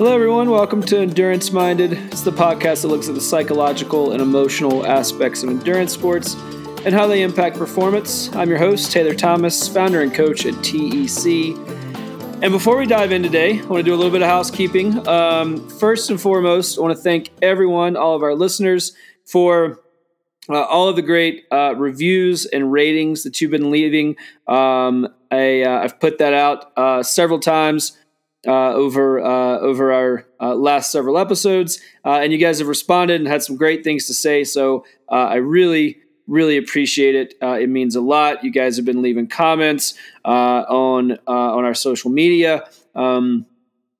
Hello, everyone. Welcome to Endurance Minded. It's the podcast that looks at the psychological and emotional aspects of endurance sports and how they impact performance. I'm your host, Taylor Thomas, founder and coach at TEC. And before we dive in today, I want to do a little bit of housekeeping. Um, first and foremost, I want to thank everyone, all of our listeners, for uh, all of the great uh, reviews and ratings that you've been leaving. Um, I, have uh, put that out uh, several times uh, over uh, over our uh, last several episodes, uh, and you guys have responded and had some great things to say. So uh, I really really appreciate it. Uh, it means a lot. You guys have been leaving comments on on our social media. Um,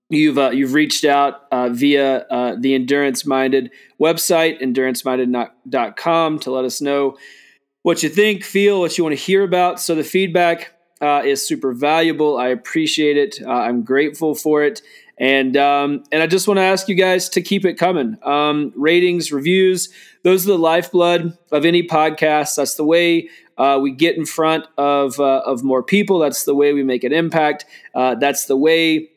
you've you've reached out via the Endurance Minded website, enduranceminded.com, to let us know what you think, feel, what you want to hear about. So the feedback uh, is super valuable. I appreciate it. Uh, I'm grateful for it. And um, and I just want to ask you guys to keep it coming. Um, ratings, reviews, those are the lifeblood of any podcast. That's the way uh, we get in front of uh, of more people. That's the way we make an impact. Uh, that's the way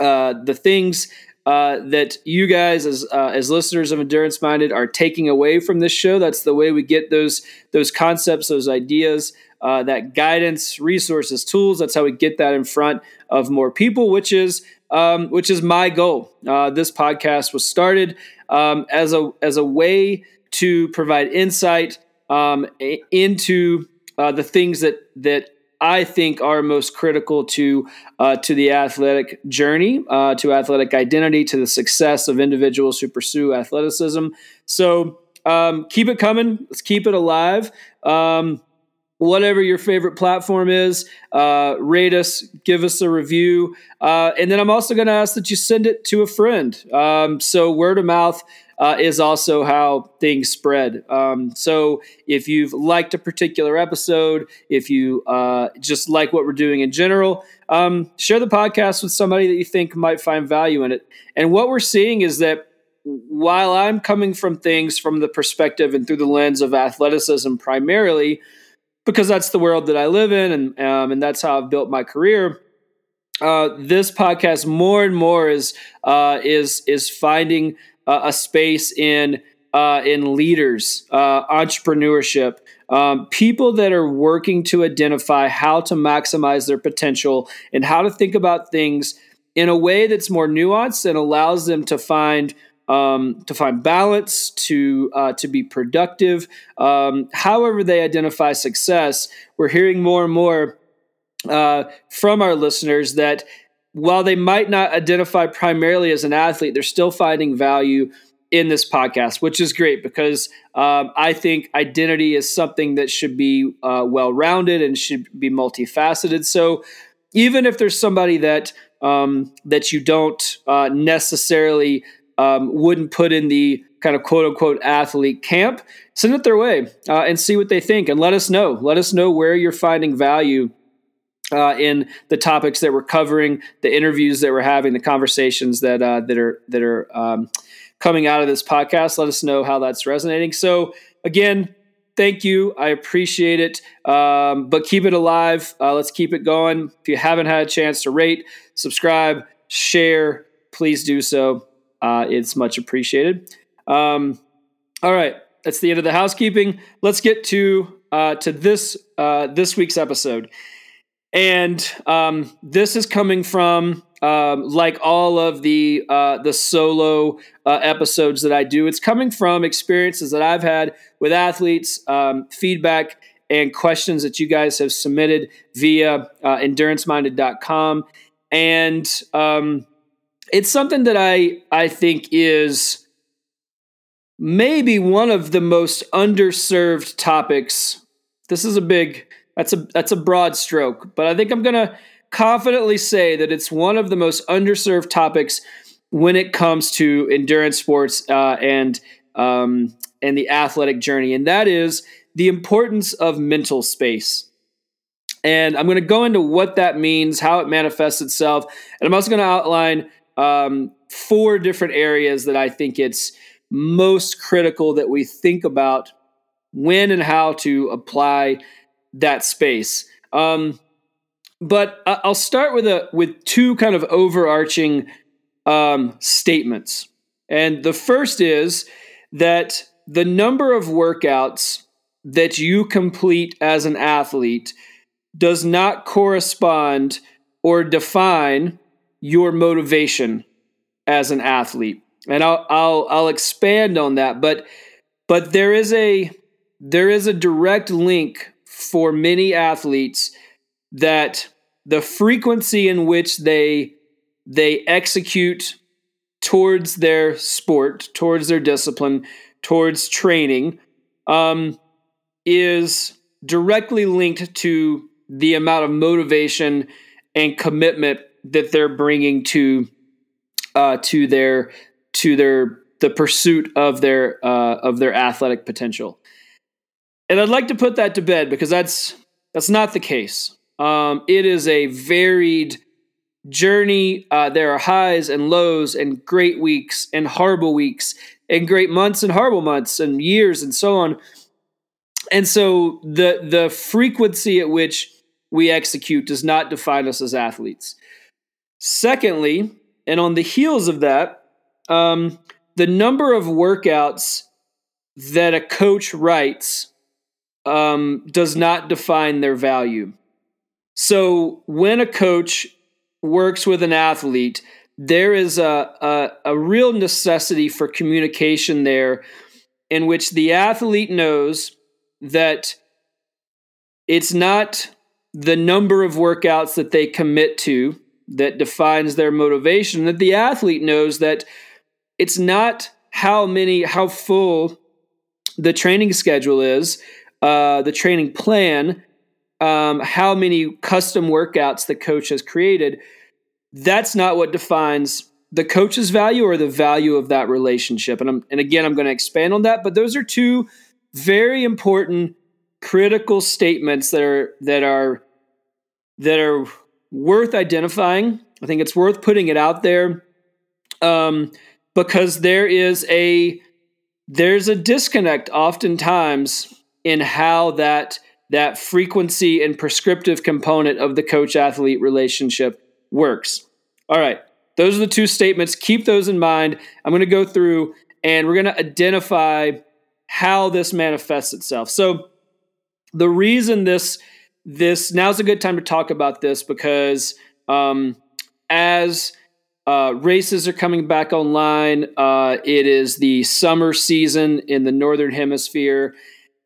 uh, the things uh, that you guys as uh, as listeners of endurance minded are taking away from this show that's the way we get those those concepts those ideas uh, that guidance, resources, tools. That's how we get that in front of more people, which is um, which is my goal. Uh, this podcast was started um, as a as a way to provide insight um, into uh, the things that that I think are most critical to uh, to the athletic journey, uh, to athletic identity, to the success of individuals who pursue athleticism. So um, keep it coming. Let's keep it alive. Um, whatever your favorite platform is, uh, rate us, give us a review. Uh, and then I'm also going to ask that you send it to a friend. Um, so, word of mouth uh, is also how things spread. Um, so, if you've liked a particular episode, if you uh, just like what we're doing in general, um, share the podcast with somebody that you think might find value in it. And what we're seeing is that while I'm coming from things from the perspective and through the lens of athleticism primarily, because that's the world that I live in, and um, and that's how I've built my career. Uh, this podcast more and more is uh, is is finding uh, a space in uh, in leaders, uh, entrepreneurship, um, people that are working to identify how to maximize their potential and how to think about things in a way that's more nuanced and allows them to find um, to find balance, to uh, to be productive. Um, however, they identify success, we're hearing more and more uh, from our listeners that while they might not identify primarily as an athlete, they're still finding value in this podcast, which is great because um, I think identity is something that should be uh, well rounded and should be multifaceted. So even if there's somebody that um, that you don't uh, necessarily um, wouldn't put in the kind of quote unquote athlete camp, send it their way uh, and see what they think and let us know. Let us know where you're finding value uh, in the topics that we're covering, the interviews that we're having, the conversations that uh, that are that are um, coming out of this podcast. Let us know how that's resonating. So again, thank you. I appreciate it. Um, but keep it alive. Uh, let's keep it going. If you haven't had a chance to rate, subscribe, share, please do so. Uh, it's much appreciated. Um, all right, that's the end of the housekeeping. Let's get to uh, to this uh, this week's episode, and um, this is coming from um, like all of the uh, the solo uh, episodes that I do. It's coming from experiences that I've had with athletes, um, feedback, and questions that you guys have submitted via uh, enduranceminded.com, and um, it's something that I I think is maybe one of the most underserved topics. This is a big that's a that's a broad stroke, but I think I'm going to confidently say that it's one of the most underserved topics when it comes to endurance sports uh, and um, and the athletic journey, and that is the importance of mental space. And I'm going to go into what that means, how it manifests itself, and I'm also going to outline um, four different areas that I think it's most critical that we think about when and how to apply that space. Um, but I'll start with a with two kind of overarching um, statements. And the first is that the number of workouts that you complete as an athlete does not correspond or define your motivation as an athlete. And I'll I'll I'll expand on that, but but there is a there is a direct link for many athletes that the frequency in which they they execute towards their sport, towards their discipline, towards training, um, is directly linked to the amount of motivation and commitment that they're bringing to uh, to their to their the pursuit of their uh, of their athletic potential. And I'd like to put that to bed because that's that's not the case. Um, it is a varied journey. Uh, there are highs and lows, and great weeks and horrible weeks, and great months and horrible months, and years and so on. And so the the frequency at which we execute does not define us as athletes. Secondly, and on the heels of that, um, the number of workouts that a coach writes um, does not define their value. So when a coach works with an athlete, there is a, a, a real necessity for communication there in which the athlete knows that it's not the number of workouts that they commit to that defines their motivation, that the athlete knows that it's not how many, how full the training schedule is, uh, the training plan, um, how many custom workouts the coach has created. That's not what defines the coach's value or the value of that relationship. And I'm, and again, I'm going to expand on that. But those are two very important, critical statements that are that are that are worth identifying. I think it's worth putting it out there um, because there is a there's a disconnect oftentimes in how that that frequency and prescriptive component of the coach athlete relationship works. All right, those are the two statements. Keep those in mind. I'm going to go through and we're going to identify how this manifests itself. So the reason this this now's a good time to talk about this because um, as uh, races are coming back online, uh, it is the summer season in the northern hemisphere,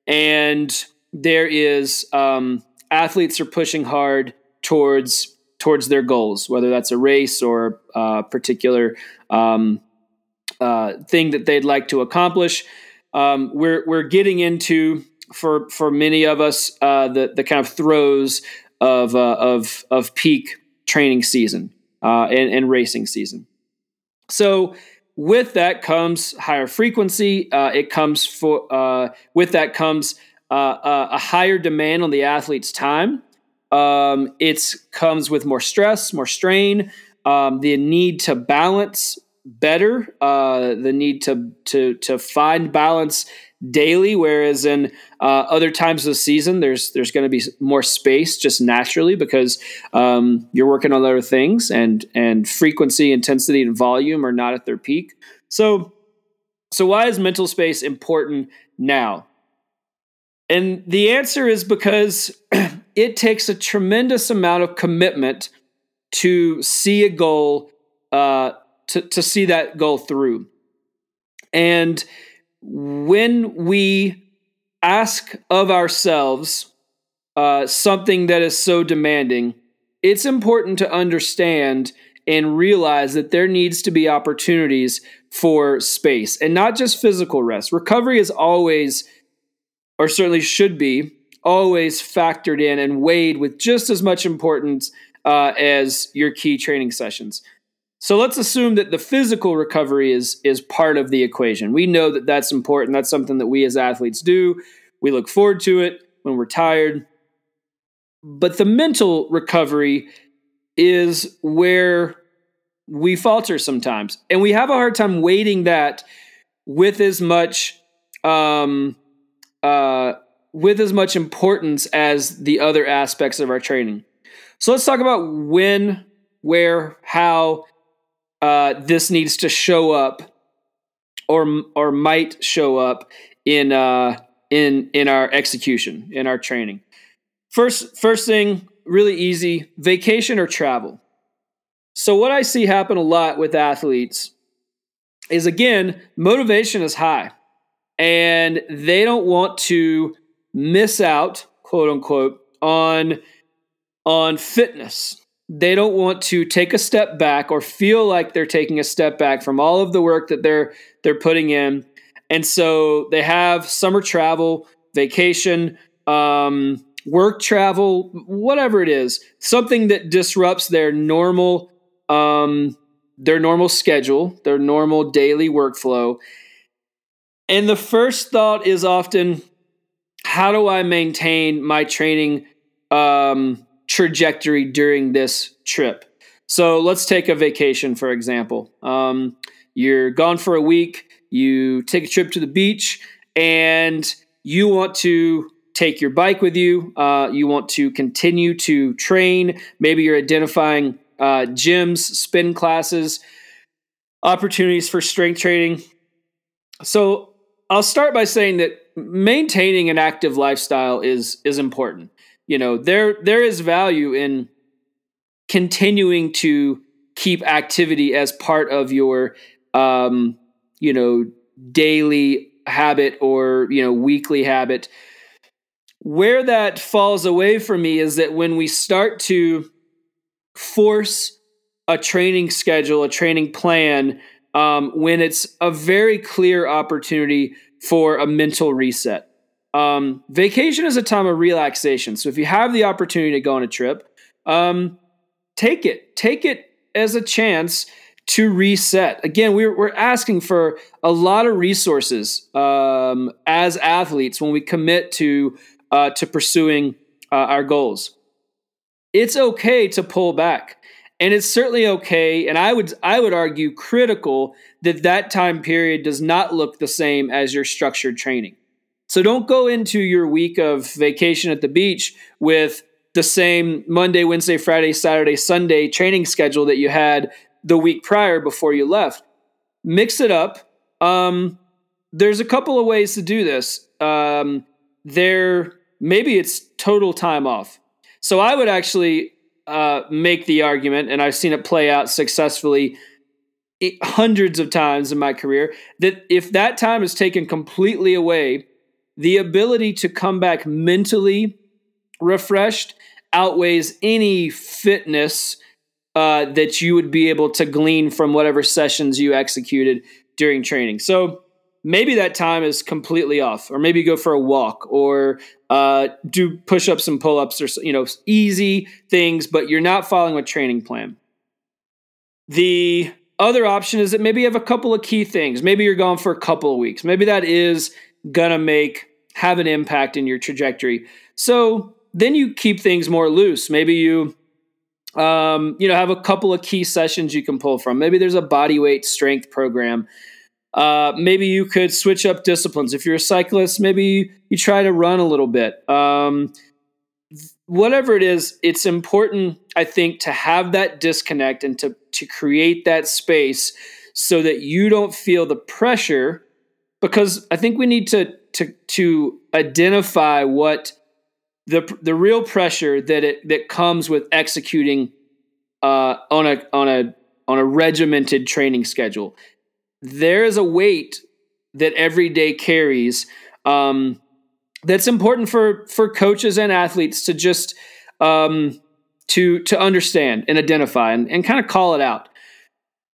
and there is um, athletes are pushing hard towards towards their goals, whether that's a race or a particular um, uh, thing that they'd like to accomplish. Um, we're we're getting into for for many of us uh, the the kind of throes of uh, of of peak training season uh, and, and racing season. So with that comes higher frequency. Uh, it comes for uh, with that comes uh, a higher demand on the athlete's time. Um, it comes with more stress, more strain, um, the need to balance better, uh, the need to to to find balance daily, whereas in uh, other times of the season, there's there's going to be more space just naturally because um, you're working on other things, and and frequency, intensity, and volume are not at their peak. So, so why is mental space important now? And the answer is because it takes a tremendous amount of commitment to see a goal, uh, to to see that goal through, and when we ask of ourselves uh, something that is so demanding, it's important to understand and realize that there needs to be opportunities for space and not just physical rest. Recovery is always, or certainly should be, always factored in and weighed with just as much importance uh, as your key training sessions. So let's assume that the physical recovery is is part of the equation. We know that that's important. That's something that we as athletes do. We look forward to it when we're tired. But the mental recovery is where we falter sometimes. And we have a hard time weighting that with as much um, uh, with as much importance as the other aspects of our training. So let's talk about when, where, how, uh, this needs to show up or or might show up in uh, in in our execution in our training. First first thing, really easy: vacation or travel. So what I see happen a lot with athletes is again motivation is high, and they don't want to miss out, quote unquote, on on fitness they don't want to take a step back or feel like they're taking a step back from all of the work that they're they're putting in. And so they have summer travel vacation um, work travel whatever it is something that disrupts their normal um, their normal schedule their normal daily workflow. And the first thought is often how do i maintain my training um, trajectory during this trip. So let's take a vacation, for example. Um, you're gone for a week, you take a trip to the beach, and you want to take your bike with you. Uh, you want to continue to train. Maybe you're identifying uh, gyms, spin classes, opportunities for strength training. So I'll start by saying that maintaining an active lifestyle is is important you know there there is value in continuing to keep activity as part of your um, you know daily habit or you know weekly habit. Where that falls away for me is that when we start to force a training schedule a training plan um, when it's a very clear opportunity for a mental reset um, vacation is a time of relaxation. So if you have the opportunity to go on a trip, um, take it. Take it as a chance to reset. Again, we're, we're asking for a lot of resources um, as athletes when we commit to uh, to pursuing uh, our goals. It's okay to pull back, and it's certainly okay. And I would I would argue critical that that time period does not look the same as your structured training. So don't go into your week of vacation at the beach with the same Monday, Wednesday, Friday, Saturday, Sunday training schedule that you had the week prior before you left. Mix it up. Um, there's a couple of ways to do this. Um, there, maybe it's total time off. So I would actually uh, make the argument, and I've seen it play out successfully hundreds of times in my career, that if that time is taken completely away the ability to come back mentally refreshed outweighs any fitness uh, that you would be able to glean from whatever sessions you executed during training. So maybe that time is completely off, or maybe go for a walk, or uh, do push ups and pull ups, or you know, easy things, but you're not following a training plan. The other option is that maybe you have a couple of key things. Maybe you're gone for a couple of weeks. Maybe that is gonna make have an impact in your trajectory. So then you keep things more loose. Maybe you um, you know have a couple of key sessions you can pull from. Maybe there's a body weight strength program. Uh, maybe you could switch up disciplines. If you're a cyclist, maybe you, try to run a little bit. Um, whatever it is, it's important, I think, to have that disconnect and to to create that space so that you don't feel the pressure. Because I think we need to to to identify what the the real pressure that it that comes with executing uh, on a on a on a regimented training schedule. There is a weight that every day carries um, that's important for for coaches and athletes to just um, to to understand and identify and, and kind of call it out.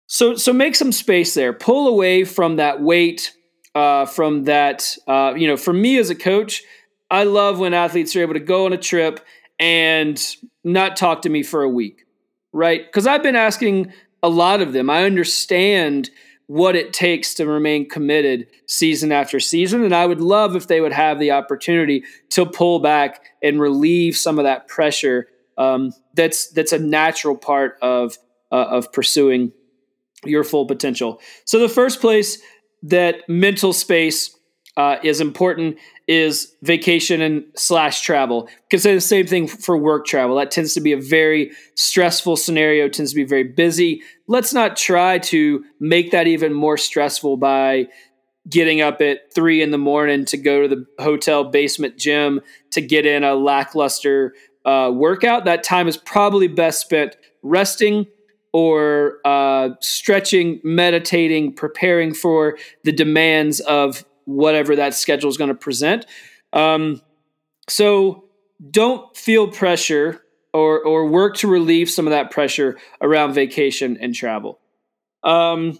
So so make some space there. Pull away from that weight uh, from that. Uh, you know, for me as a coach, I love when athletes are able to go on a trip and not talk to me for a week, right? Because I've been asking a lot of them. I understand what it takes to remain committed season after season. And I would love if they would have the opportunity to pull back and relieve some of that pressure. Um, that's that's a natural part of uh, of pursuing your full potential. So the first place that mental space uh, is important is vacation and slash travel. Because the same thing for work travel. That tends to be a very stressful scenario. Tends to be very busy. Let's not try to make that even more stressful by getting up at three in the morning to go to the hotel basement gym to get in a lackluster uh, workout. That time is probably best spent resting or uh, stretching, meditating, preparing for the demands of whatever that schedule is going to present. Um, so don't feel pressure or or work to relieve some of that pressure around vacation and travel. Um,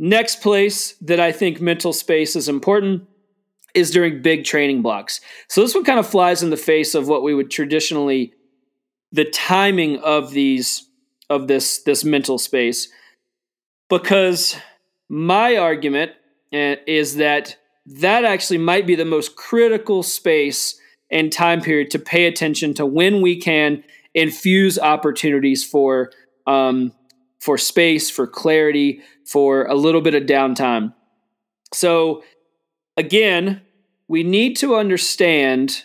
next place that I think mental space is important is during big training blocks. So this one kind of flies in the face of what we would traditionally the timing of these of this this mental space because my argument eh, is that that actually might be the most critical space and time period to pay attention to when we can infuse opportunities for um, for space, for clarity, for a little bit of downtime. So again, we need to understand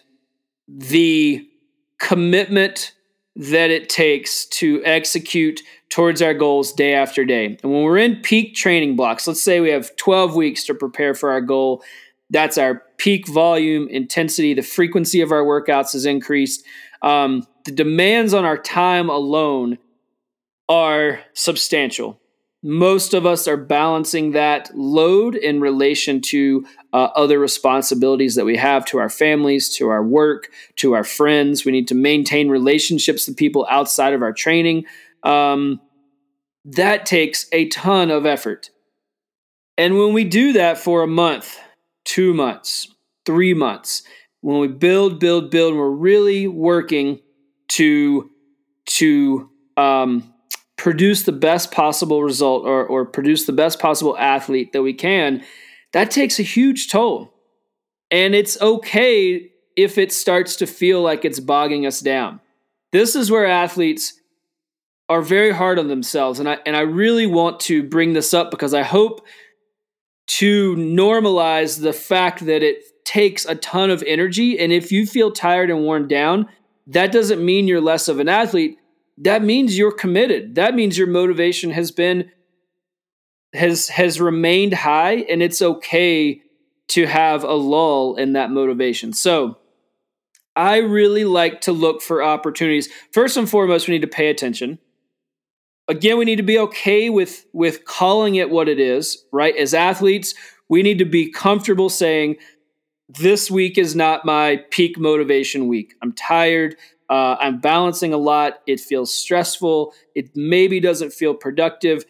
the commitment that it takes to execute towards our goals day after day. And when we're in peak training blocks, let's say we have 12 weeks to prepare for our goal, that's our peak volume, intensity, the frequency of our workouts is increased. Um, the demands on our time alone are substantial. Most of us are balancing that load in relation to uh, other responsibilities that we have to our families, to our work, to our friends. We need to maintain relationships with people outside of our training. Um, that takes a ton of effort. And when we do that for a month, two months, three months, when we build, build, build, we're really working to to um, produce the best possible result or, or produce the best possible athlete that we can. That takes a huge toll, and it's okay if it starts to feel like it's bogging us down. This is where athletes are very hard on themselves and I and I really want to bring this up because I hope to normalize the fact that it takes a ton of energy and if you feel tired and worn down that doesn't mean you're less of an athlete. That means you're committed. That means your motivation has been has has remained high and it's okay to have a lull in that motivation. So I really like to look for opportunities. First and foremost, we need to pay attention. Again we need to be okay with with calling it what it is right? As athletes we need to be comfortable saying this week is not my peak motivation week. I'm tired. Uh, i'm balancing a lot. It feels stressful. It maybe doesn't feel productive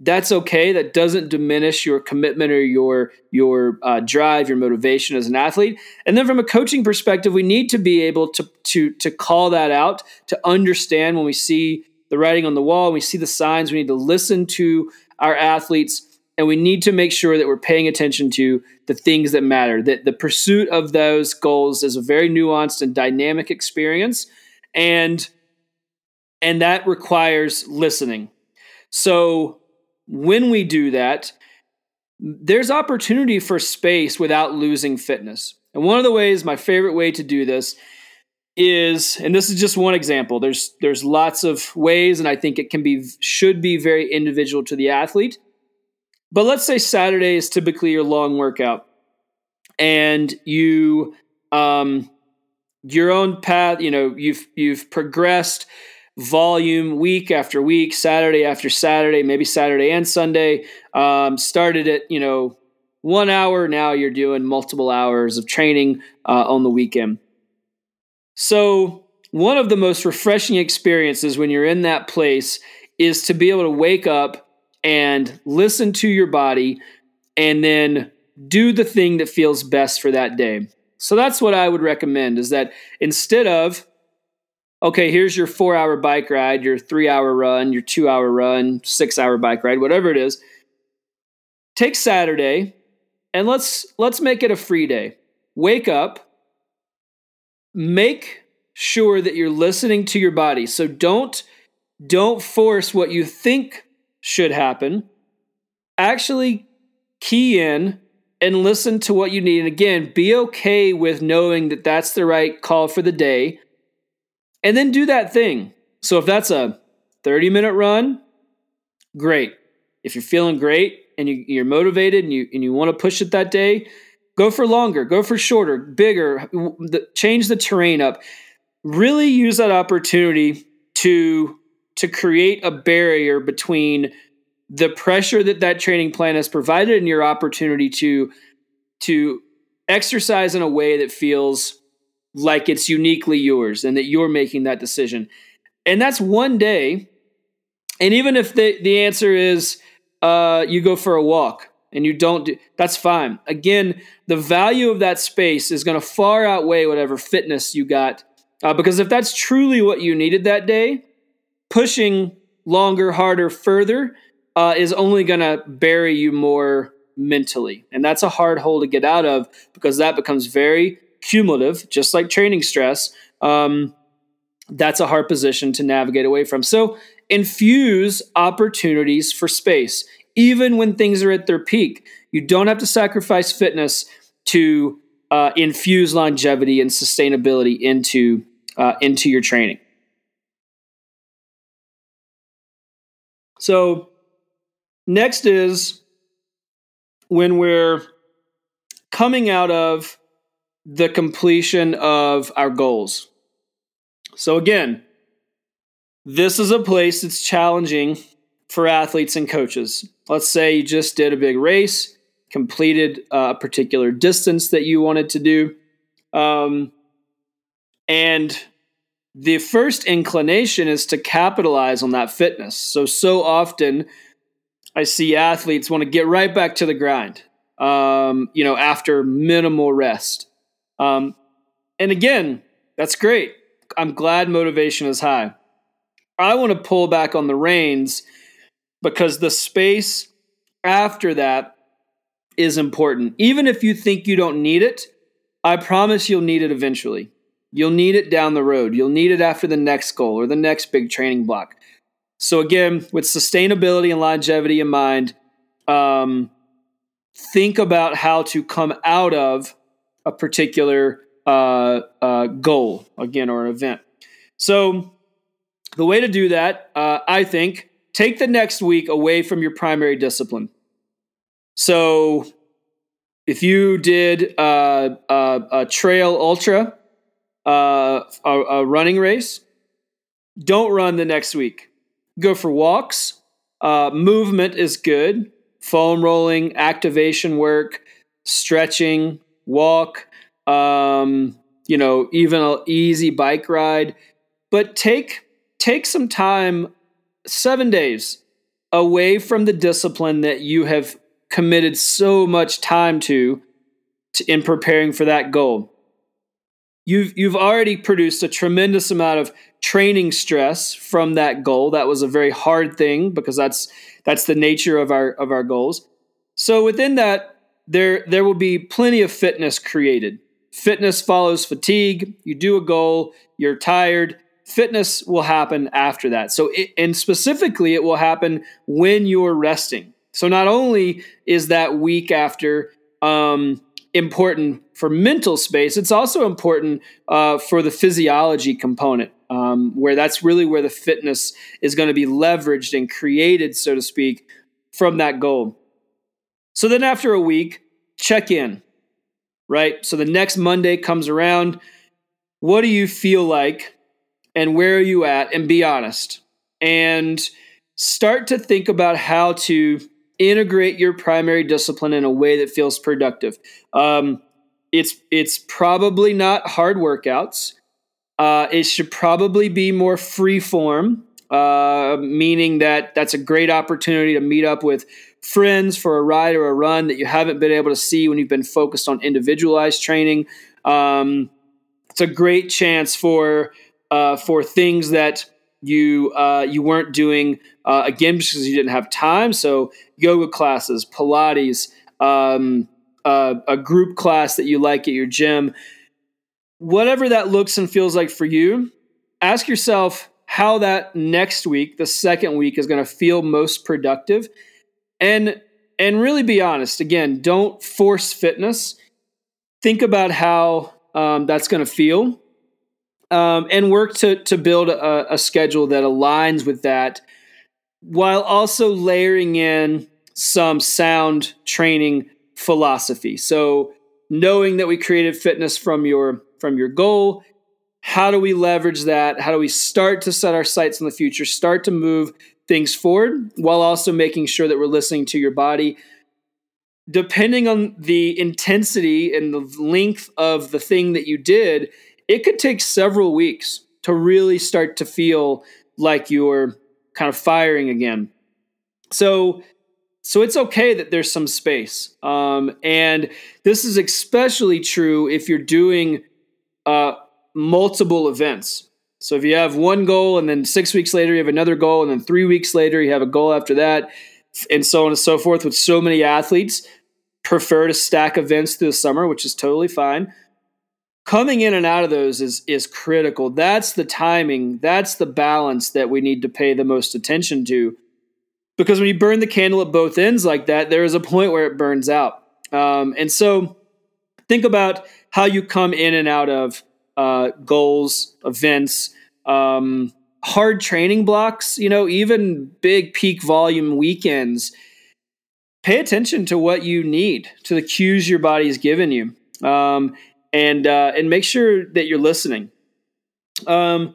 that's okay that doesn't diminish your commitment or your your uh, drive your motivation as an athlete and then from a coaching perspective we need to be able to to to call that out to understand when we see the writing on the wall. We see the signs. We need to listen to our athletes and we need to make sure that we're paying attention to the things that matter. That the pursuit of those goals is a very nuanced and dynamic experience and and that requires listening. So when we do that, there's opportunity for space without losing fitness. And one of the ways, my favorite way to do this is and this is just one example there's there's lots of ways and i think it can be should be very individual to the athlete but let's say saturday is typically your long workout and you um your own path you know you've you've progressed volume week after week saturday after saturday maybe saturday and sunday um, started at you know one hour now you're doing multiple hours of training uh, on the weekend so, one of the most refreshing experiences when you're in that place is to be able to wake up and listen to your body and then do the thing that feels best for that day. So that's what I would recommend is that instead of okay, here's your 4-hour bike ride, your 3-hour run, your 2-hour run, 6-hour bike ride, whatever it is, take Saturday and let's let's make it a free day. Wake up make sure that you're listening to your body. So don't don't force what you think should happen. Actually key in and listen to what you need. And again, be okay with knowing that that's the right call for the day. And then do that thing. So if that's a 30 minute run, great. If you're feeling great and you, are motivated and you, and you want to push it that day, go for longer, go for shorter, bigger, change the terrain up. Really use that opportunity to, to create a barrier between the pressure that that training plan has provided and your opportunity to to exercise in a way that feels like it's uniquely yours and that you're making that decision and that's one day and even if the, the answer is uh, you go for a walk and you don't do that's fine again the value of that space is going to far outweigh whatever fitness you got uh, because if that's truly what you needed that day pushing longer harder further uh, is only going to bury you more mentally. And that's a hard hole to get out of because that becomes very cumulative, just like training stress. Um, that's a hard position to navigate away from. So infuse opportunities for space, even when things are at their peak. You don't have to sacrifice fitness to uh, infuse longevity and sustainability into uh, into your training. So Next is when we're coming out of the completion of our goals. So, again, this is a place that's challenging for athletes and coaches. Let's say you just did a big race, completed a particular distance that you wanted to do. Um, and the first inclination is to capitalize on that fitness. So, so often I see athletes want to get right back to the grind, um, you know, after minimal rest. Um, and again, that's great. I'm glad motivation is high. I want to pull back on the reins because the space after that is important. Even if you think you don't need it, I promise you'll need it eventually. You'll need it down the road. You'll need it after the next goal or the next big training block. So again, with sustainability and longevity in mind, um, think about how to come out of a particular uh, uh, goal again or an event. So the way to do that, uh, I think, take the next week away from your primary discipline. So if you did uh, a trail ultra, uh, a, a running race, don't run the next week go for walks. Uh, movement is good. Foam rolling, activation work, stretching, walk. Um, you know, even an easy bike ride. But take take some time, seven days, away from the discipline that you have committed so much time to, to in preparing for that goal you've you've already produced a tremendous amount of training stress from that goal. That was a very hard thing because that's that's the nature of our of our goals. So within that, there there will be plenty of fitness created. Fitness follows fatigue. You do a goal, you're tired. Fitness will happen after that. So it, and specifically, it will happen when you're resting. So not only is that week after um, important for mental space, it's also important uh, for the physiology component, um, where that's really where the fitness is going to be leveraged and created, so to speak, from that goal. So then after a week, check in, right? So the next Monday comes around. What do you feel like? And where are you at? And be honest. And start to think about how to integrate your primary discipline in a way that feels productive. Um, it's it's probably not hard workouts. Uh, it should probably be more free form, uh, meaning that that's a great opportunity to meet up with friends for a ride or a run that you haven't been able to see when you've been focused on individualized training. Um, it's a great chance for uh, for things that you uh, you weren't doing uh, again because you didn't have time. So yoga classes, Pilates, um, uh, a group class that you like at your gym, whatever that looks and feels like for you. Ask yourself how that next week, the second week, is going to feel most productive, and and really be honest. Again, don't force fitness. Think about how um, that's going to feel, um, and work to to build a, a schedule that aligns with that, while also layering in some sound training philosophy. So knowing that we created fitness from your from your goal, how do we leverage that? How do we start to set our sights in the future, start to move things forward while also making sure that we're listening to your body? Depending on the intensity and the length of the thing that you did, it could take several weeks to really start to feel like you're kind of firing again. So, so it's okay that there's some space. Um, and this is especially true if you're doing uh, multiple events. So if you have one goal and then six weeks later you have another goal and then three weeks later you have a goal after that, and so on and so forth, with so many athletes prefer to stack events through the summer, which is totally fine. Coming in and out of those is is critical. That's the timing. That's the balance that we need to pay the most attention to. Because when you burn the candle at both ends like that, there is a point where it burns out. Um, and so think about how you come in and out of uh, goals, events, um, hard training blocks, you know, even big peak volume weekends. Pay attention to what you need, to the cues your body's given you, um, and uh, and make sure that you're listening. Um,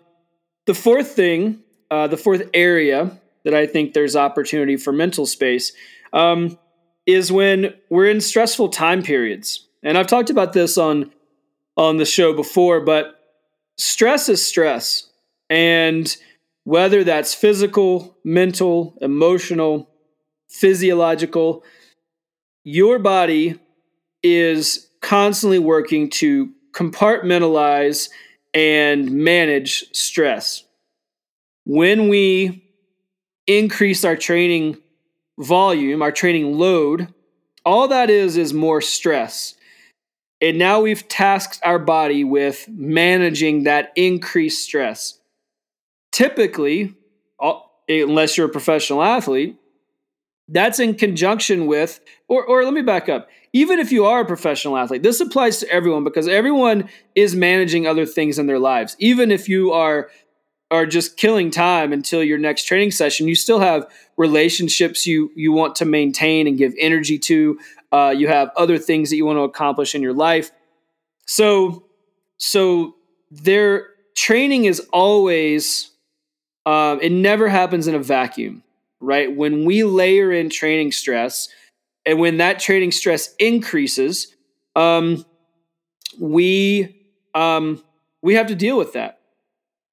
the fourth thing, uh, the fourth area that I think there's opportunity for mental space um, is when we're in stressful time periods. And I've talked about this on on the show before, but stress is stress. And whether that's physical, mental, emotional, physiological, your body is constantly working to compartmentalize and manage stress. When we increase our training volume, our training load, all that is is more stress. And now we've tasked our body with managing that increased stress. Typically, uh, unless you're a professional athlete, that's in conjunction with, or, or let me back up. Even if you are a professional athlete, this applies to everyone because everyone is managing other things in their lives. Even if you are are just killing time until your next training session, you still have relationships you you want to maintain and give energy to. Uh, you have other things that you want to accomplish in your life. So, so their training is always, uh, it never happens in a vacuum, right? When we layer in training stress, and when that training stress increases, um, we um, we have to deal with that.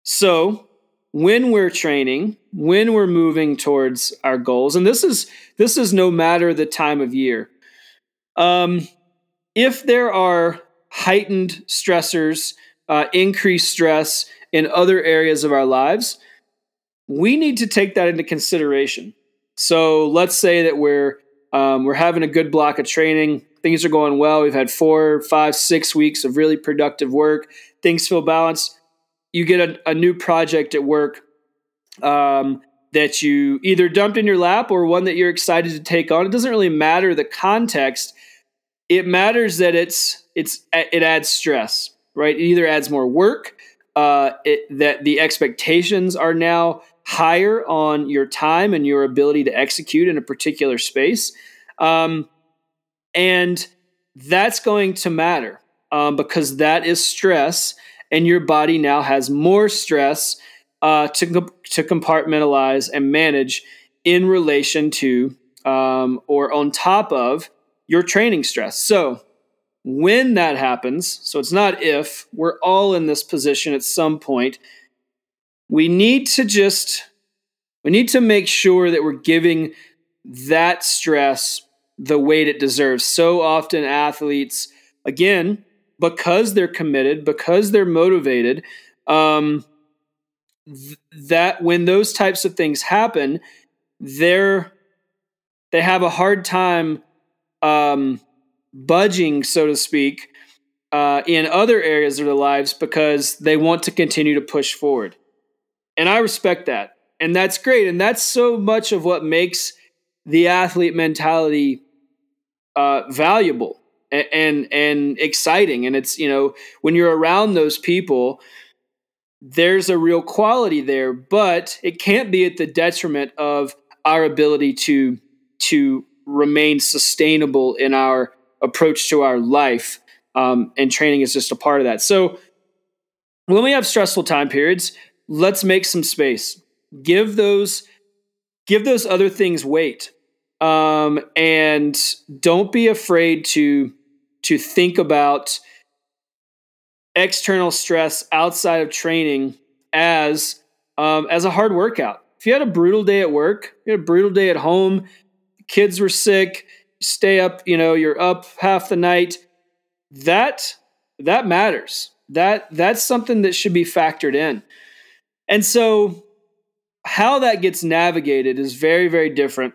So when we're training, when we're moving towards our goals, and this is this is no matter the time of year. Um, if there are heightened stressors, uh, increased stress in other areas of our lives, we need to take that into consideration. So let's say that we're um, we're having a good block of training. Things are going well. We've had four, five, six weeks of really productive work. Things feel balanced. You get a, a new project at work um, that you either dumped in your lap or one that you're excited to take on. It doesn't really matter the context it matters that it's it's it adds stress, right? It either adds more work, uh, it, that the expectations are now higher on your time and your ability to execute in a particular space, um, and that's going to matter um, because that is stress, and your body now has more stress uh, to to compartmentalize and manage in relation to um, or on top of your training stress. So, when that happens, so it's not if, we're all in this position at some point. We need to just we need to make sure that we're giving that stress the weight it deserves. So often athletes again, because they're committed, because they're motivated, um, th- that when those types of things happen, they're they have a hard time um, budging, so to speak, uh, in other areas of their lives because they want to continue to push forward. And I respect that. And that's great. And that's so much of what makes the athlete mentality uh, valuable and, and and exciting. And it's you know when you're around those people, there's a real quality there, but it can't be at the detriment of our ability to to remain sustainable in our approach to our life. Um, and training is just a part of that. So when we have stressful time periods, let's make some space. Give those give those other things weight. Um, and don't be afraid to to think about external stress outside of training as um, as a hard workout. If you had a brutal day at work, you had a brutal day at home, kids were sick, stay up, you know, you're up half the night. That that matters. That that's something that should be factored in. And so how that gets navigated is very very different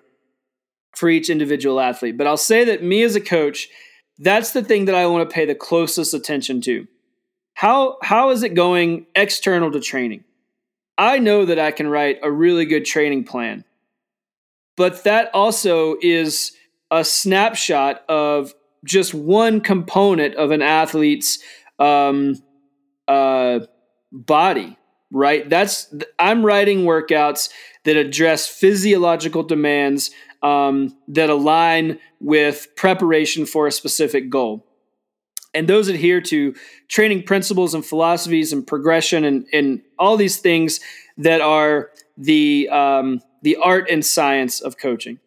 for each individual athlete. But I'll say that me as a coach, that's the thing that I want to pay the closest attention to. How how is it going external to training? I know that I can write a really good training plan. But that also is a snapshot of just one component of an athlete's um, uh, body, right? That's I'm writing workouts that address physiological demands um, that align with preparation for a specific goal. And those adhere to training principles and philosophies and progression and, and all these things that are the um, the art and science of coaching.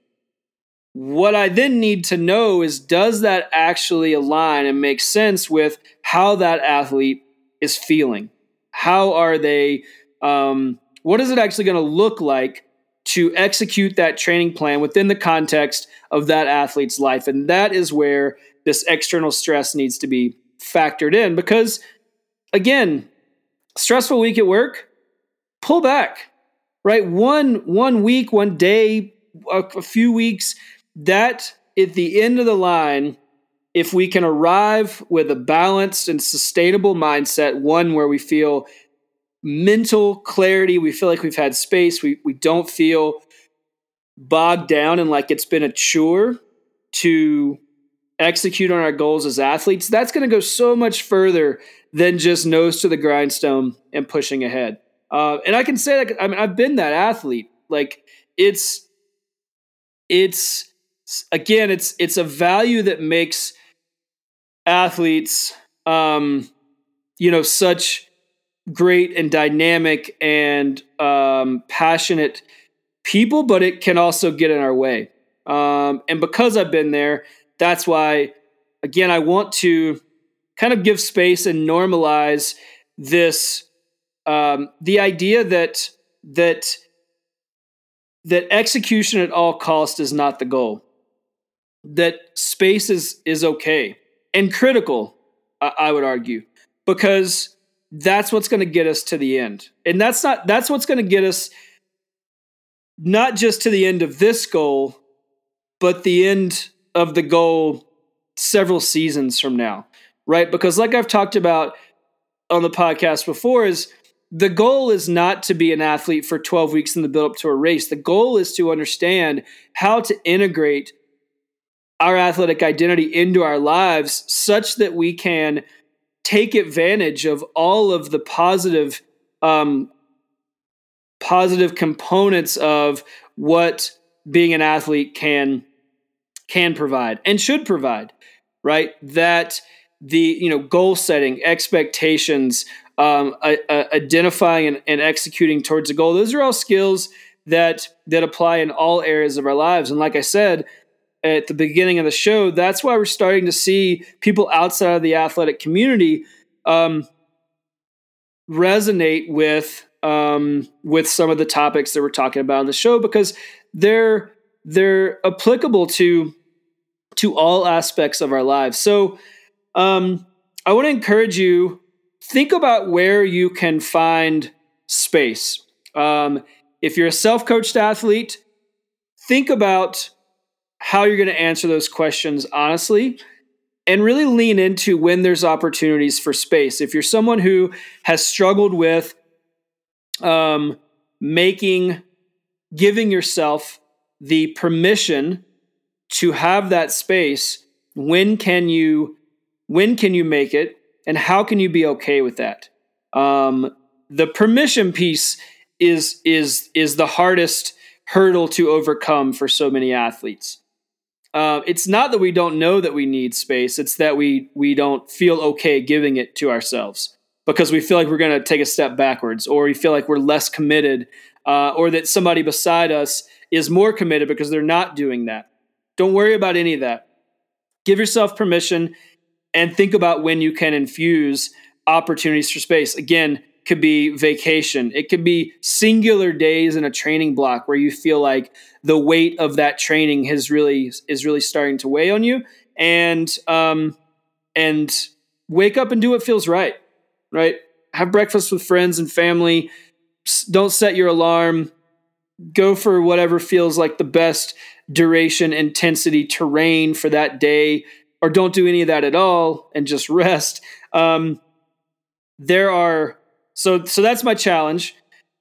What I then need to know is does that actually align and make sense with how that athlete is feeling? How are they? Um, what is it actually going to look like to execute that training plan within the context of that athlete's life? And that is where this external stress needs to be factored in because, again, stressful week at work, pull back, right? One one week, one day, a, a few weeks that at the end of the line, if we can arrive with a balanced and sustainable mindset, one where we feel mental clarity, we feel like we've had space, we, we don't feel bogged down and like it's been a chore to execute on our goals as athletes, that's going to go so much further than just nose to the grindstone and pushing ahead. Uh, and I can say that I mean I've been that athlete. Like it's it's again, it's it's a value that makes athletes, um, you know, such great and dynamic and um, passionate people, but it can also get in our way. Um, and because I've been there, that's why, again, I want to kind of give space and normalize this um, the idea that that that execution at all cost is not the goal. That space is is okay and critical I, I would argue because that's what's going to get us to the end. And that's not that's what's going to get us not just to the end of this goal but the end of the goal several seasons from now right? Because like i've talked about on the podcast before is the goal is not to be an athlete for 12 weeks in the build up to a race. The goal is to understand how to integrate our athletic identity into our lives such that we can take advantage of all of the positive um, positive components of what being an athlete can can provide and should provide right? That the you know goal setting expectations um, identifying and, and executing towards a goal those are all skills that that apply in all areas of our lives and like i said at the beginning of the show, that's why we're starting to see people outside of the athletic community um, resonate with um, with some of the topics that we're talking about on the show because they're they're applicable to to all aspects of our lives. So um, I want to encourage you think about where you can find space. Um, if you're a self coached athlete, think about how you're going to answer those questions honestly and really lean into when there's opportunities for space. If you're someone who has struggled with um, making, giving yourself the permission to have that space. When can you when can you make it and how can you be okay with that? Um, the permission piece is is is the hardest hurdle to overcome for so many athletes. Uh, it's not that we don't know that we need space; it's that we we don't feel okay giving it to ourselves because we feel like we're going to take a step backwards, or we feel like we're less committed, uh, or that somebody beside us is more committed because they're not doing that. Don't worry about any of that. Give yourself permission and think about when you can infuse opportunities for space. Again, could be vacation. It could be singular days in a training block where you feel like the weight of that training has really is really starting to weigh on you, and um, and wake up and do what feels right. Right, have breakfast with friends and family. Don't set your alarm. Go for whatever feels like the best duration, intensity, terrain for that day, or don't do any of that at all and just rest. Um, there are so so that's my challenge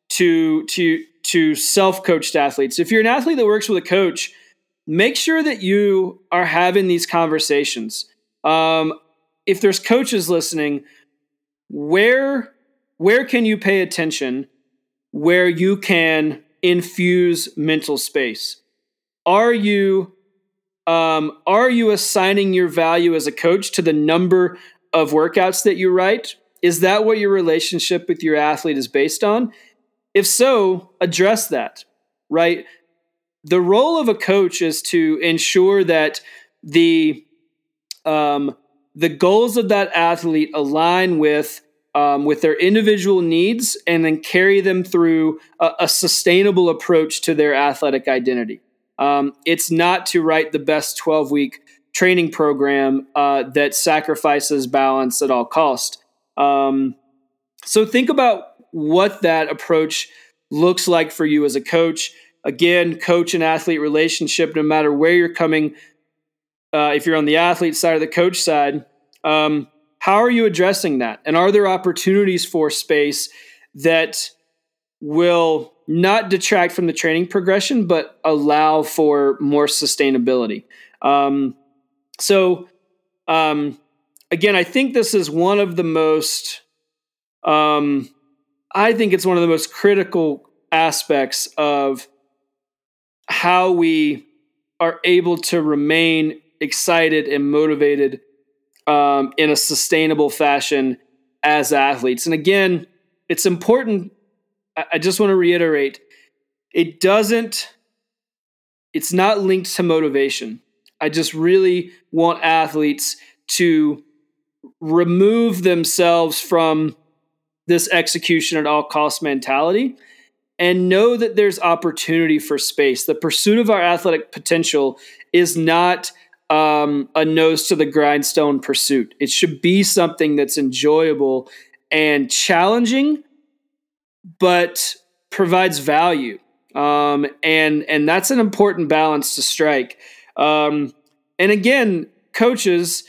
to to to self-coached athletes. If you're an athlete that works with a coach, make sure that you are having these conversations. Um, if there's coaches listening, where where can you pay attention where you can infuse mental space? Are you um, are you assigning your value as a coach to the number of workouts that you write is that what your relationship with your athlete is based on? If so, address that, right? The role of a coach is to ensure that the um, the goals of that athlete align with um, with their individual needs and then carry them through a, a sustainable approach to their athletic identity. Um, it's not to write the best 12 week training program uh, that sacrifices balance at all cost. Um, so think about what that approach looks like for you as a coach. Again, coach and athlete relationship, no matter where you're coming, uh, if you're on the athlete side or the coach side, um, how are you addressing that? And are there opportunities for space that will not detract from the training progression, but allow for more sustainability? Um, so, um, again, I think this is one of the most, um, I think it's one of the most critical aspects of how we are able to remain excited and motivated um, in a sustainable fashion as athletes. And again, it's important. I just want to reiterate it doesn't, it's not linked to motivation. I just really want athletes to remove themselves from this execution at all cost mentality and know that there's opportunity for space. The pursuit of our athletic potential is not um, a nose to the grindstone pursuit. It should be something that's enjoyable and challenging, but provides value. Um, and and that's an important balance to strike. Um, and again, coaches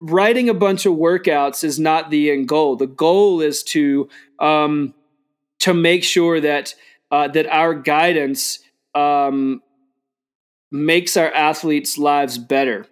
writing a bunch of workouts is not the end goal. The goal is to um, to make sure that uh, that our guidance um, makes our athletes' lives better.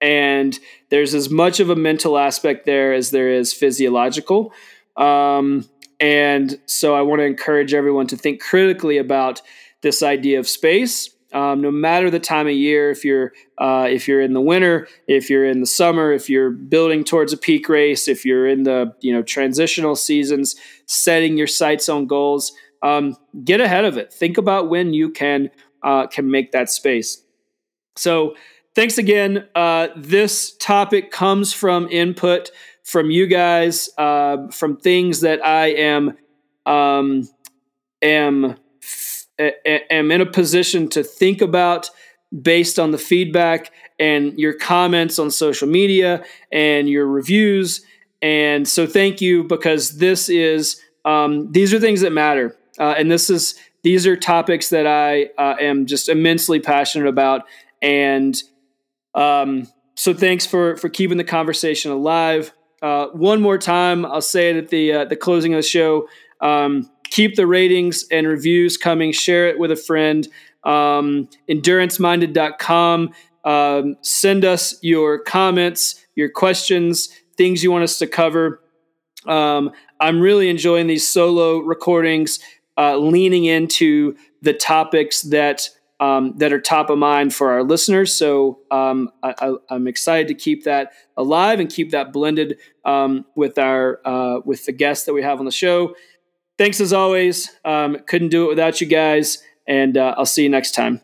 And there's as much of a mental aspect there as there is physiological. Um, and so I want to encourage everyone to think critically about this idea of space um, no matter the time of year, if you're uh, if you're in the winter, if you're in the summer, if you're building towards a peak race, if you're in the you know transitional seasons, setting your sights on goals, um, get ahead of it. Think about when you can uh, can make that space. So, thanks again. Uh, this topic comes from input from you guys, uh, from things that I am um, am am in a position to think about based on the feedback and your comments on social media and your reviews. And so, thank you because this is um, these are things that matter, uh, and this is these are topics that I uh, am just immensely passionate about. And um, so, thanks for for keeping the conversation alive. Uh, one more time, I'll say it at the uh, the closing of the show. Um, keep the ratings and reviews coming. Share it with a friend. um, enduranceminded.com. Um, send us your comments, your questions, things you want us to cover. Um, I'm really enjoying these solo recordings, uh, leaning into the topics that um, that are top of mind for our listeners. So um, I, am excited to keep that alive and keep that blended um, with our uh, with the guests that we have on the show. Thanks as always. Um, couldn't do it without you guys, and uh, I'll see you next time.